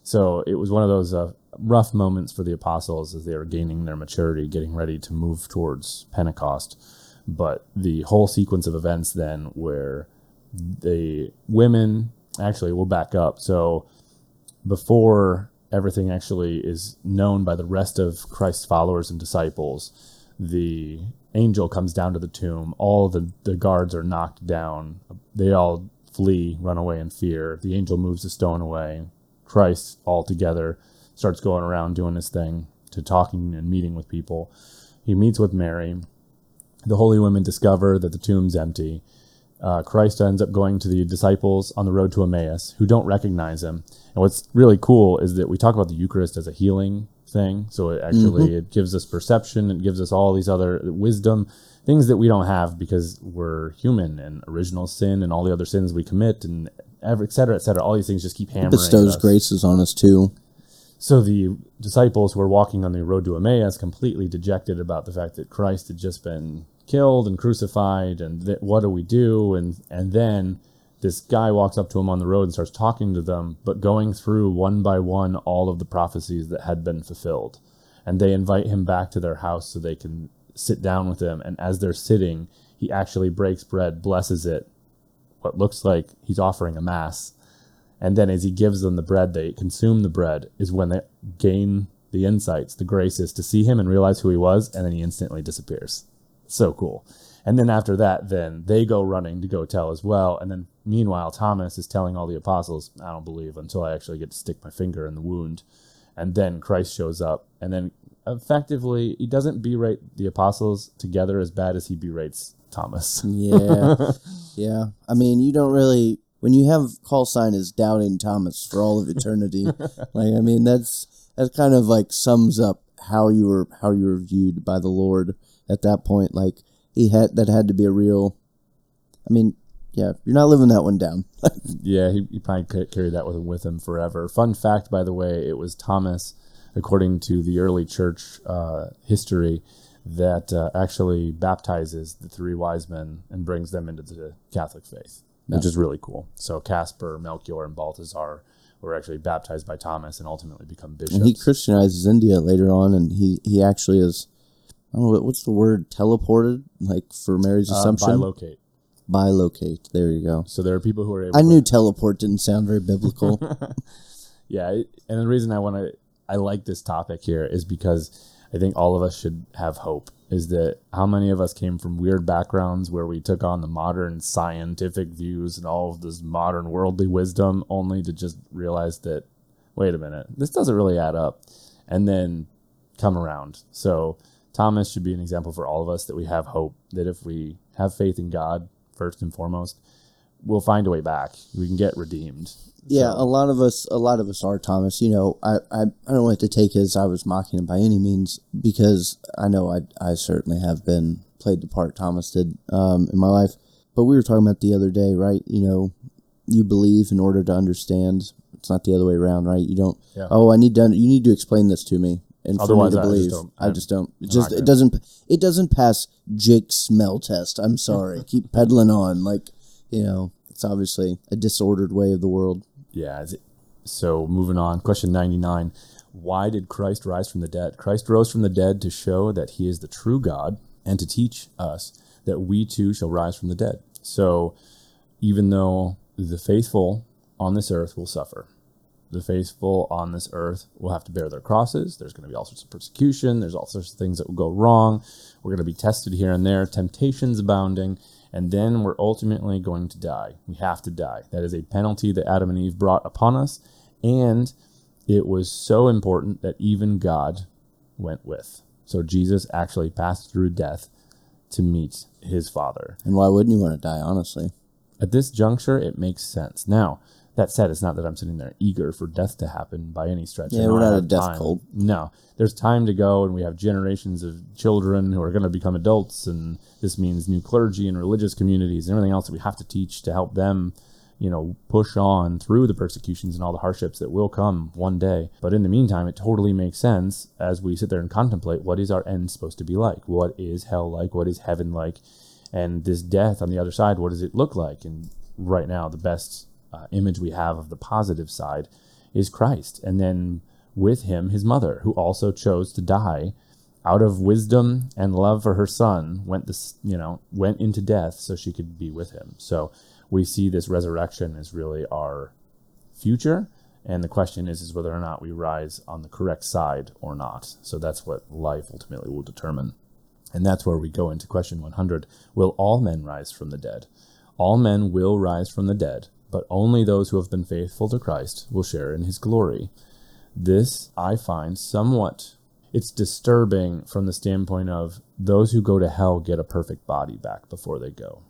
So it was one of those uh, rough moments for the apostles as they were gaining their maturity, getting ready to move towards Pentecost. But the whole sequence of events then, where the women actually, we'll back up. So before everything actually is known by the rest of Christ's followers and disciples, the angel comes down to the tomb. All the, the guards are knocked down. They all flee, run away in fear. The angel moves the stone away. Christ, all together, starts going around doing his thing to talking and meeting with people. He meets with Mary. The holy women discover that the tomb's empty. Uh, Christ ends up going to the disciples on the road to Emmaus who don't recognize him. And what's really cool is that we talk about the Eucharist as a healing thing. So it actually it gives us perception, it gives us all these other wisdom, things that we don't have because we're human and original sin and all the other sins we commit and ever, et cetera, et cetera. All these things just keep hammering. Bestows us. graces on us too. So the disciples who were walking on the road to Emmaus, completely dejected about the fact that Christ had just been killed and crucified, and what do we do? And and then this guy walks up to him on the road and starts talking to them, but going through one by one all of the prophecies that had been fulfilled. And they invite him back to their house so they can sit down with him. And as they're sitting, he actually breaks bread, blesses it, what looks like he's offering a mass. And then as he gives them the bread, they consume the bread, is when they gain the insights, the graces to see him and realize who he was, and then he instantly disappears. So cool. And then after that, then they go running to go tell as well. And then meanwhile, Thomas is telling all the apostles, I don't believe until I actually get to stick my finger in the wound. And then Christ shows up. And then effectively, he doesn't berate the apostles together as bad as he berates Thomas. Yeah, yeah. I mean, you don't really when you have call sign as doubting Thomas for all of eternity. like, I mean, that's that kind of like sums up how you were how you were viewed by the Lord at that point. Like, he had that had to be a real. I mean, yeah, you're not living that one down. Yeah, he, he probably ca- carried that with, with him forever. Fun fact, by the way, it was Thomas, according to the early church uh, history, that uh, actually baptizes the three wise men and brings them into the Catholic faith, which is really cool. So Casper, Melchior, and Balthazar were actually baptized by Thomas and ultimately become bishops. and he Christianizes India later on, and he he actually is. I don't know what's the word teleported like for Mary's uh, assumption. bilocate. Bilocate. There you go. So there are people who are able. I to- knew teleport didn't sound very biblical. Yeah, and the reason I want to I like this topic here is because I think all of us should have hope. Is that how many of us came from weird backgrounds where we took on the modern scientific views and all of this modern worldly wisdom only to just realize that wait a minute, this doesn't really add up and then come around. So Thomas should be an example for all of us that we have hope that if we have faith in God first and foremost, we'll find a way back. We can get redeemed. Yeah, a lot of us, a lot of us are Thomas. You know, I, I, I don't like to take as I was mocking him by any means because I know I, I certainly have been played the part Thomas did um, in my life. But we were talking about the other day, right? You know, you believe in order to understand. It's not the other way around, right? You don't. Yeah. Oh, I need to. You need to explain this to me, and Otherwise, for I me to just believe, don't- I just don't. It just it doesn't. It doesn't pass Jake's smell test. I'm sorry. Keep peddling on, like you know. It's obviously a disordered way of the world. Yeah. So moving on, question 99. Why did Christ rise from the dead? Christ rose from the dead to show that he is the true God and to teach us that we too shall rise from the dead. So even though the faithful on this earth will suffer, the faithful on this earth will have to bear their crosses. There's going to be all sorts of persecution. There's all sorts of things that will go wrong. We're going to be tested here and there, temptations abounding, and then we're ultimately going to die. We have to die. That is a penalty that Adam and Eve brought upon us, and it was so important that even God went with. So Jesus actually passed through death to meet his Father And why wouldn't you want to die, honestly? at this juncture, it makes sense. Now, that said, it's not that I'm sitting there eager for death to happen by any stretch. Yeah, we're not a death time. cult. No, there's time to go, and we have generations of children who are going to become adults, and this means new clergy and religious communities and everything else that we have to teach to help them, you know, push on through the persecutions and all the hardships that will come one day. But in the meantime, it totally makes sense as we sit there and contemplate what is our end supposed to be like? What is hell like? What is heaven like? and this death on the other side what does it look like and right now the best uh, image we have of the positive side is christ and then with him his mother who also chose to die out of wisdom and love for her son went this you know went into death so she could be with him so we see this resurrection as really our future and the question is is whether or not we rise on the correct side or not so that's what life ultimately will determine and that's where we go into question 100. Will all men rise from the dead? All men will rise from the dead, but only those who have been faithful to Christ will share in his glory. This I find somewhat it's disturbing from the standpoint of those who go to hell get a perfect body back before they go.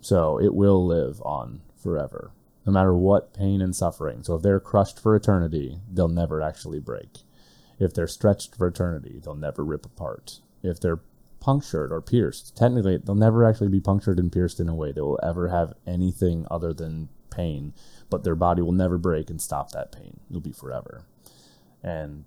So it will live on forever, no matter what pain and suffering. So if they're crushed for eternity, they'll never actually break. If they're stretched for eternity, they'll never rip apart. If they're punctured or pierced, technically, they'll never actually be punctured and pierced in a way that will ever have anything other than pain, but their body will never break and stop that pain. It'll be forever. And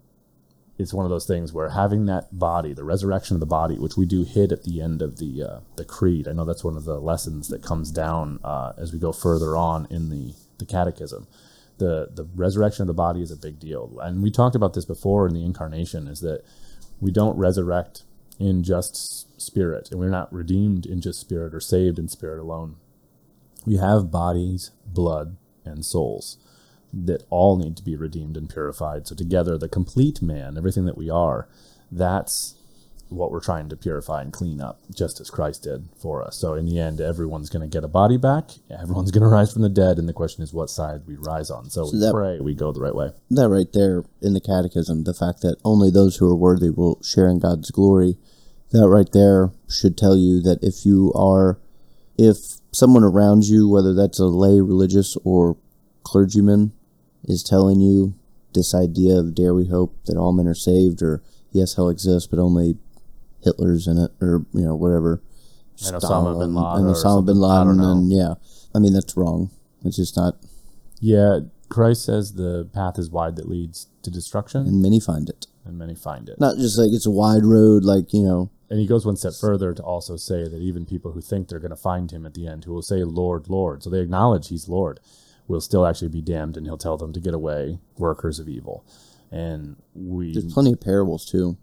it's one of those things where having that body, the resurrection of the body, which we do hit at the end of the uh, the creed. I know that's one of the lessons that comes down uh, as we go further on in the the catechism. The the resurrection of the body is a big deal, and we talked about this before in the incarnation. Is that we don't resurrect in just spirit, and we're not redeemed in just spirit or saved in spirit alone. We have bodies, blood, and souls that all need to be redeemed and purified. So together, the complete man, everything that we are, that's what we're trying to purify and clean up, just as Christ did for us. So in the end, everyone's going to get a body back. Everyone's going to rise from the dead, and the question is what side we rise on. So, we that- pray we go the right way. That right there in the catechism, the fact that only those who are worthy will share in God's glory, that right there should tell you that if you are, if someone around you, whether that's a lay religious or clergyman, is telling you this idea of dare we hope that all men are saved, or yes, hell exists, but only Hitler's in it, or you know whatever. And Osama bin Laden and Osama bin something. I don't Laden, and yeah, I mean that's wrong. It's just not, Yeah, Christ says the path is wide that leads to destruction, and many find it. and many find it. Not just like it's a wide road, like you know, And he goes one step further to also say that even people who think they're going to find him at the end, who will say, Lord, Lord, so they acknowledge he's Lord, will still actually be damned, and he'll tell them to get away, workers of evil. And we, there's plenty of parables too.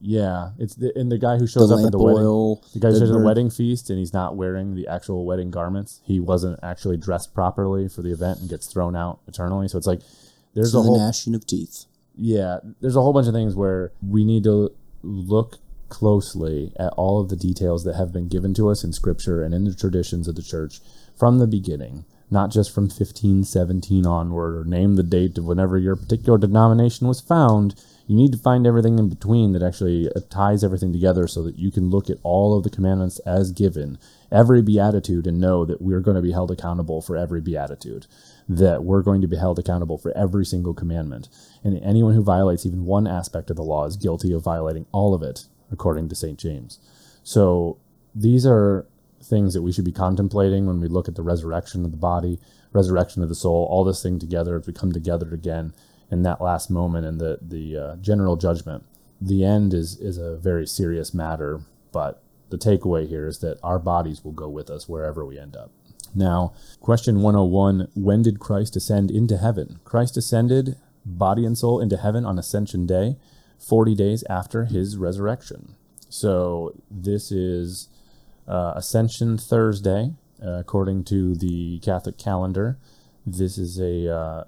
yeah, it's the, and the guy who The shows up at the wedding, the guy who shows up at the wedding feast, and he's not wearing the actual wedding garments. He wasn't actually dressed properly for the event and gets thrown out eternally. So it's like there's to a the whole gnashing of teeth. yeah, there's a whole bunch of things where we need to look closely at all of the details that have been given to us in scripture and in the traditions of the church from the beginning, not just from 1517 onward or name the date of whenever your particular denomination was found. You need to find everything in between that actually uh, ties everything together so that you can look at all of the commandments as given, every beatitude, and know that we're going to be held accountable for every beatitude that we're going to be held accountable for every single commandment. And anyone who violates even one aspect of the law is guilty of violating all of it, according to St. James. So these are things that we should be contemplating when we look at the resurrection of the body, resurrection of the soul, all this thing together as we come together again in that last moment and the, the uh, general judgment. The end is, is a very serious matter, but the takeaway here is that our bodies will go with us wherever we end up. Now, question 101 When did Christ ascend into heaven? Christ ascended, body and soul, into heaven on Ascension Day, 40 days after his resurrection. So, this is uh, Ascension Thursday, uh, according to the Catholic calendar. This is a uh,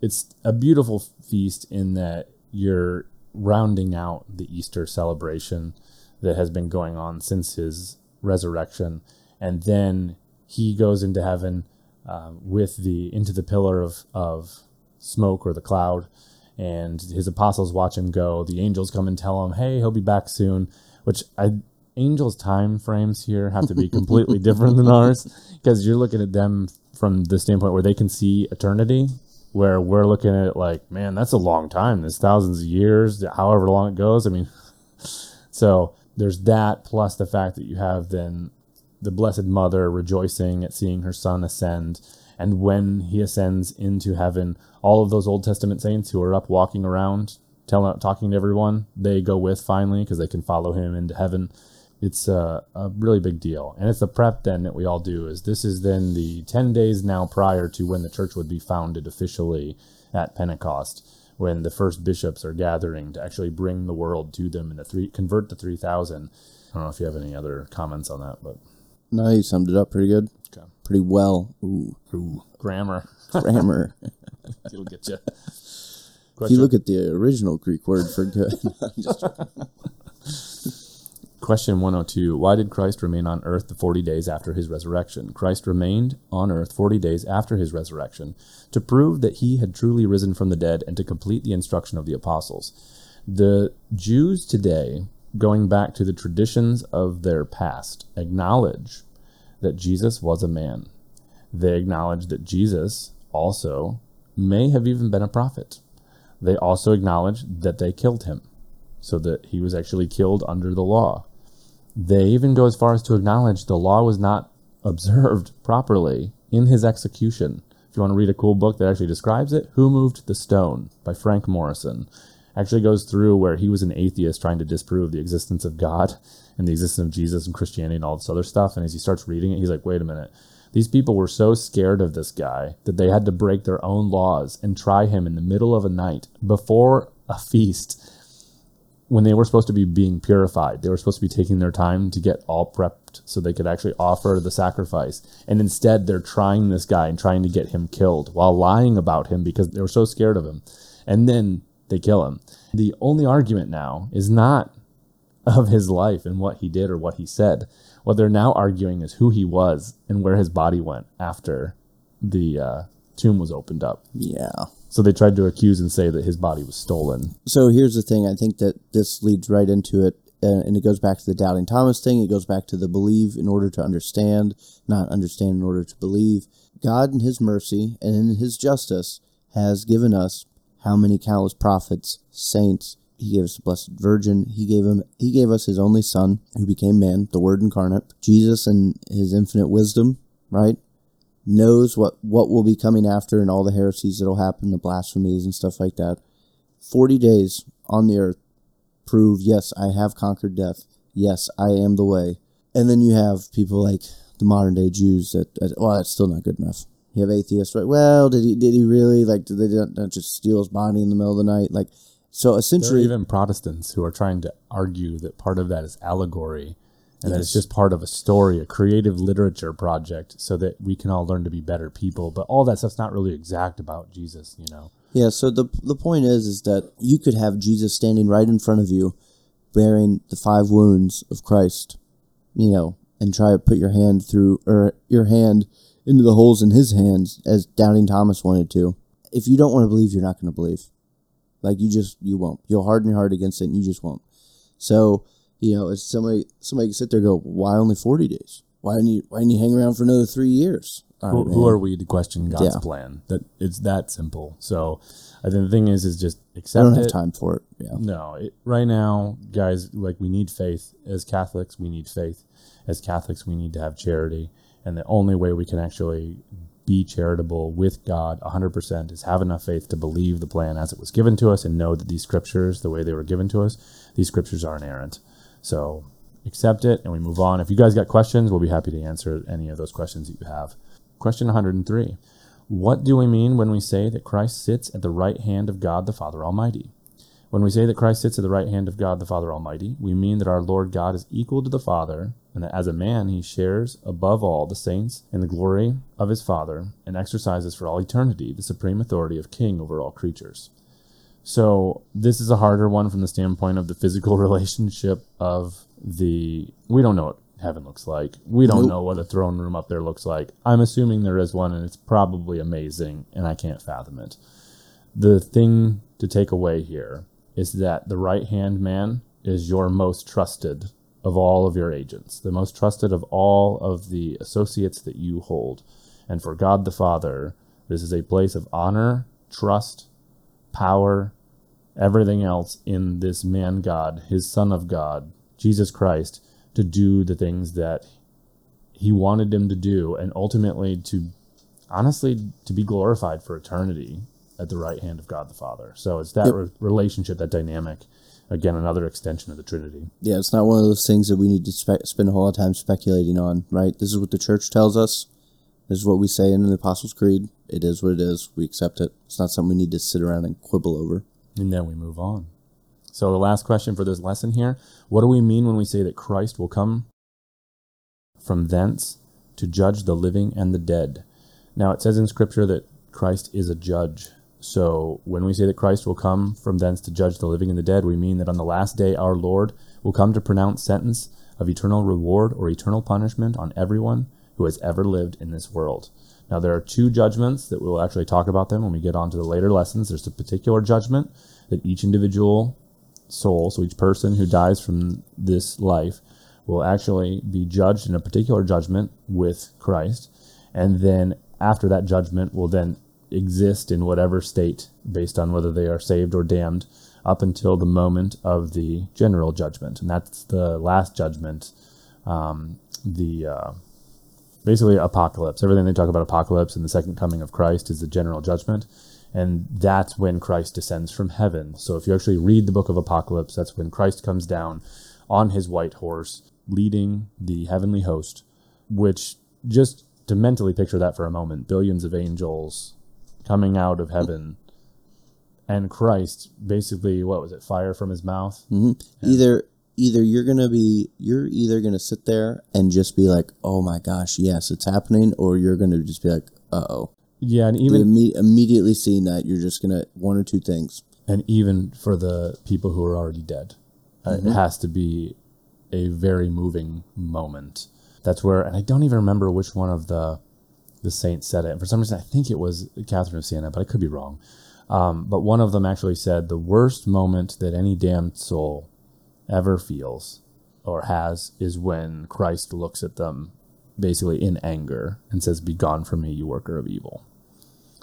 it's a beautiful feast in that you're rounding out the Easter celebration that has been going on since his resurrection, and then he goes into heaven um, with the into the pillar of of smoke or the cloud, and his apostles watch him go. The angels come and tell him, "Hey, he'll be back soon," which I angels' time frames here have to be completely different than ours because you're looking at them from the standpoint where they can see eternity where we're looking at it like man that's a long time. There's thousands of years however long it goes. I mean so there's that plus the fact that you have then the blessed mother rejoicing at seeing her son ascend and when he ascends into heaven all of those old testament saints who are up walking around telling talking to everyone they go with finally because they can follow him into heaven. It's a, a really big deal. And it's the prep then that we all do is this is then the 10 days now prior to when the church would be founded officially at pentecost when the first bishops are gathering to actually bring the world to them and the three convert the 3000 i don't know if you have any other comments on that but No, you summed it up pretty good. Pretty well. Ooh, Ooh, grammar grammar. it'll get you if you look at the original Greek word for good, just Question 102 Why did Christ remain on earth the 40 days after his resurrection? Christ remained on earth 40 days after his resurrection to prove that he had truly risen from the dead and to complete the instruction of the apostles. The Jews today, going back to the traditions of their past, acknowledge that Jesus was a man. They acknowledge that Jesus also may have even been a prophet. They also acknowledge that they killed him so that he was actually killed under the law. They even go as far as to acknowledge the law was not observed properly in his execution. If you want to read a cool book that actually describes it, Who Moved the Stone by Frank Morison actually goes through where he was an atheist trying to disprove the existence of God and the existence of Jesus and Christianity and all this other stuff. And as he starts reading it, he's like, wait a minute. These people were so scared of this guy that they had to break their own laws and try him in the middle of a night before a feast when they were supposed to be being purified. They were supposed to be taking their time to get all prepped so they could actually offer the sacrifice. And instead, they're trying this guy and trying to get him killed while lying about him because they were so scared of him. And then they kill him. The only argument now is not of his life and what he did or what he said. What they're now arguing is who he was and where his body went after the uh, tomb was opened up. yeah. So they tried to accuse and say that his body was stolen. So here's the thing. I think that this leads right into it, uh, and it goes back to the doubting Thomas thing. It goes back to the believe in order to understand, not understand in order to believe. God, in His mercy and in His justice, has given us how many countless prophets, saints, He gave us the Blessed Virgin. He gave him. He gave us His only Son, who became man, the Word incarnate. Jesus, and His infinite wisdom, right, knows what what will be coming after and all the heresies that'll happen, the blasphemies and stuff like that. Forty days on the earth prove yes, I have conquered death. Yes, I am the way. And then you have people like the modern day Jews that, that well, that's still not good enough. You have atheists, right? Well, did he did he really like? Did they not, just steal his body in the middle of the night? Like, so There are essentially, even Protestants who are trying to argue that part of that is allegory and that it's just part of a story, a creative literature project, so that we can all learn to be better people. But all that stuff's not really exact about Jesus, you know. Yeah, so the the point is is that you could have Jesus standing right in front of you bearing the five wounds of Christ, you know, and try to put your hand through or your hand into the holes in his hands as doubting Thomas wanted to. If you don't want to believe, you're not going to believe. Like you just you won't. You'll harden your heart against it and you just won't. So, you know, if somebody somebody can sit there and go, Why only forty days? Why didn't you why didn't you hang around for another three years? All who, right, who are we to question God's Yeah. plan? That it's that simple. So I think the thing is, is just accept. I don't have it. time for it. Yeah. No, it, right now, guys, like we need faith. As Catholics, we need faith. As Catholics, we need to have charity. And the only way we can actually be charitable with God 100% is have enough faith to believe the plan as it was given to us and know that these scriptures, the way they were given to us, these scriptures are inerrant. So accept it and we move on. If you guys got questions, we'll be happy to answer any of those questions that you have. Question 103 What do we mean when we say that Christ sits at the right hand of God the Father Almighty? When we say that Christ sits at the right hand of God the Father Almighty, we mean that our Lord God is equal to the Father, and that as a man he shares above all the saints in the glory of his Father, and exercises for all eternity the supreme authority of King over all creatures. So this is a harder one from the standpoint of the physical relationship of the. We don't know what heaven looks like. We don't Nope. know what a throne room up there looks like. I'm assuming there is one, and it's probably amazing, and I can't fathom it. The thing to take away here is that the right hand man is your most trusted of all of your agents, the most trusted of all of the associates that you hold. And for God the Father, this is a place of honor, trust, power, everything else in this man God, his Son of God, Jesus Christ, to do the things that he wanted him to do and ultimately to honestly to be glorified for eternity at the right hand of God the Father. So it's that Yep. re- relationship, that dynamic. Again, another extension of the Trinity. Yeah, it's not one of those things that we need to spe- spend a whole lot of time speculating on, right? This is what the church tells us. This is what we say in the Apostles' Creed. It is what it is. We accept it. It's not something we need to sit around and quibble over. And then we move on. So the last question for this lesson here what do we mean when we say that Christ will come from thence to judge the living and the dead? Now it says in Scripture that Christ is a judge. So when we say that Christ will come from thence to judge the living and the dead, we mean that on the last day our Lord will come to pronounce sentence of eternal reward or eternal punishment on everyone who has ever lived in this world. Now there are two judgments that we'll actually talk about them when we get on to the later lessons. There's a particular judgment that each individual soul, so each person who dies from this life, will actually be judged in a particular judgment with Christ. And then after that judgment will then exist in whatever state based on whether they are saved or damned up until the moment of the general judgment. And that's the last judgment, um, the uh, basically apocalypse. Everything they talk about apocalypse and the second coming of Christ is the general judgment. And that's when Christ descends from heaven. So if you actually read the book of Apocalypse, that's when Christ comes down on his white horse, leading the heavenly host, which just to mentally picture that for a moment, billions of angels coming out of heaven. And Christ, basically, what was it? Fire from his mouth. hmm Either either you're gonna be you're either gonna sit there and just be like, oh my gosh, yes, it's happening, or you're gonna just be like, uh oh. Yeah, and Even imme- immediately seeing that, you're just gonna one or two things. and even for the people who are already dead, uh, it has to be a very moving moment. That's where, and I don't even remember which one of the the saints said it. For some reason, I think it was Catherine of Siena, but I could be wrong. Um, but one of them actually said the worst moment that any damned soul ever feels or has is when Christ looks at them basically in anger and says, Be gone from me, you worker of evil.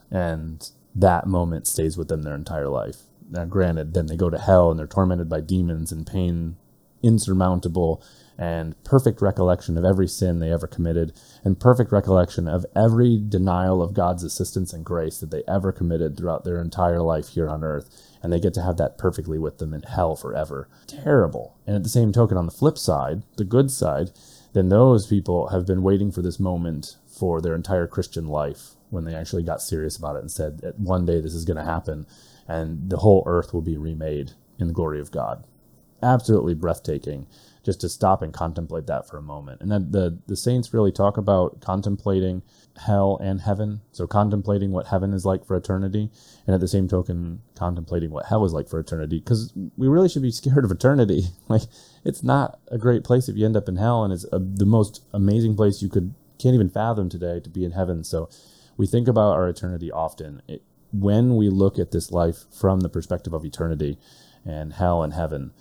And that moment stays with them their entire life. Now, granted, then they go to hell and they're tormented by demons and pain insurmountable and perfect recollection of every sin they ever committed and perfect recollection of every denial of God's assistance and grace that they ever committed throughout their entire life here on earth. And they get to have that perfectly with them in hell forever. Terrible. And at the same token, on the flip side, the good side, then those people have been waiting for this moment for their entire Christian life when they actually got serious about it and said, one day this is going to happen and the whole earth will be remade in the glory of God. Absolutely breathtaking just to stop and contemplate that for a moment. And then the, the saints really talk about contemplating hell and heaven. So contemplating what heaven is like for eternity, and at the same token, contemplating what hell is like for eternity. Because we really should be scared of eternity. Like it's not a great place if you end up in hell, and it's a, the most amazing place you could can't even fathom today to be in heaven. So we think about our eternity often. It, when we look at this life from the perspective of eternity and hell and heaven,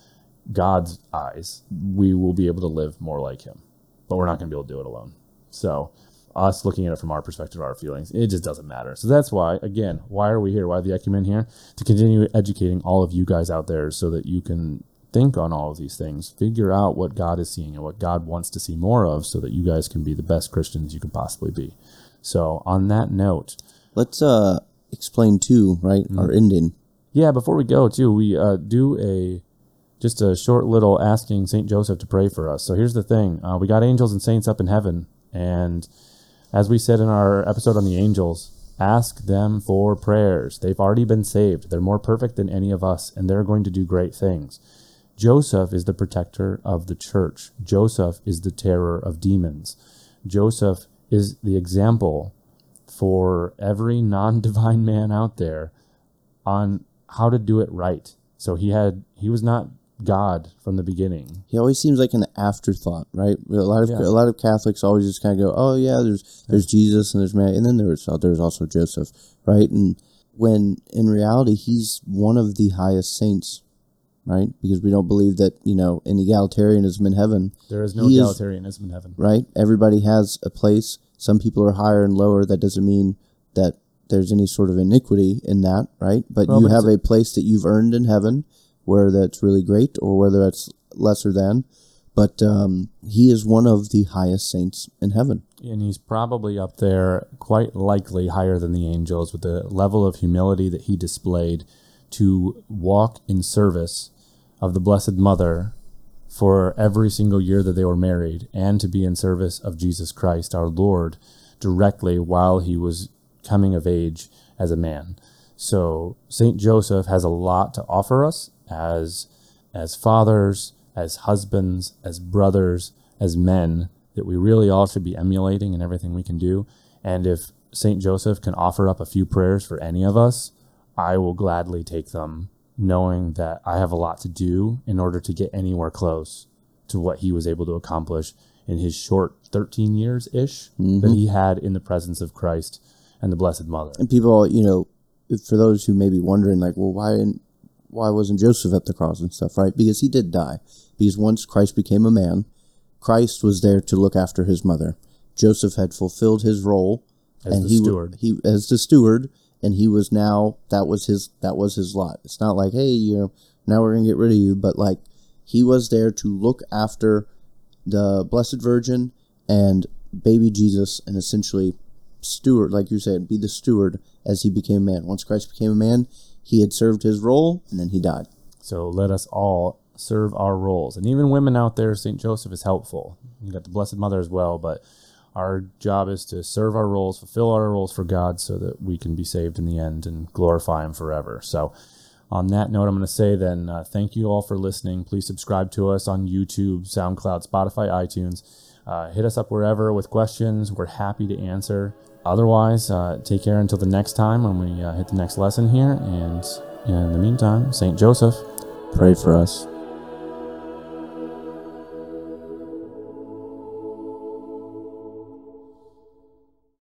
God's eyes, we will be able to live more like Him. But we're not going to be able to do it alone. So, us looking at it from our perspective, our feelings, it just doesn't matter. So that's why, again, why are we here? Why the Ecumen here? To continue educating all of you guys out there so that you can think on all of these things, figure out what God is seeing and what God wants to see more of so that you guys can be the best Christians you can possibly be. So, on that note, let's uh explain too, right? Mm-hmm. Our ending. Yeah, before we go, too, we uh, do a just a short little asking Saint Joseph to pray for us. So here's the thing: uh, we got angels and saints up in heaven, and as we said in our episode on the angels, ask them for prayers. They've already been saved. They're more perfect than any of us, and they're going to do great things. Joseph is the protector of the church. Joseph is the terror of demons. Joseph is the example for every non divine man out there on how to do it right. So he had he was not God from the beginning. He always seems like an afterthought, right? A lot of yeah. a lot of Catholics always just kind of go, "Oh yeah, there's there's Jesus and there's Mary, and then there's there's also Joseph, right?" And when in reality, he's one of the highest saints, right? Because we don't believe that you know in egalitarianism in heaven. There is no egalitarianism is, in heaven, right? Everybody has a place. Some people are higher and lower. That doesn't mean that there's any sort of iniquity in that, right? But well, you but have a place that you've earned in heaven where that's really great or whether that's lesser than. But um, he is one of the highest saints in heaven. And he's probably up there, quite likely higher than the angels, with the level of humility that he displayed to walk in service of the Blessed Mother for every single year that they were married and to be in service of Jesus Christ, our Lord, directly while he was coming of age as a man. So St. Joseph has a lot to offer us as as fathers, as husbands, as brothers, as men that we really all should be emulating in everything we can do. And if St. Joseph can offer up a few prayers for any of us, I will gladly take them, knowing that I have a lot to do in order to get anywhere close to what he was able to accomplish in his short 13 years ish mm-hmm. that he had in the presence of Christ and the Blessed Mother. And people, you know, for those who may be wondering, like, well, why didn't why wasn't Joseph at the cross and stuff, right? Because he did die. Because once Christ became a man, Christ was there to look after his mother. Joseph had fulfilled his role as and he steward. he as the steward and he was now that was his that was his lot. It's not like, hey, you know, now we're going to get rid of you, but like he was there to look after the blessed virgin and baby Jesus and essentially steward like you said, be the steward as he became man. Once Christ became a man, he had served his role and then he died. So let us all serve our roles. And even women out there, St. Joseph is helpful. You got the Blessed Mother as well, but our job is to serve our roles, fulfill our roles for God so that we can be saved in the end and glorify Him forever. So, on that note, I'm going to say then uh, thank you all for listening. Please subscribe to us on YouTube, SoundCloud, Spotify, iTunes. Uh, hit us up wherever with questions. We're happy to answer otherwise, uh, take care until the next time when we uh, hit the next lesson here. And in the meantime, St. Joseph, pray for us.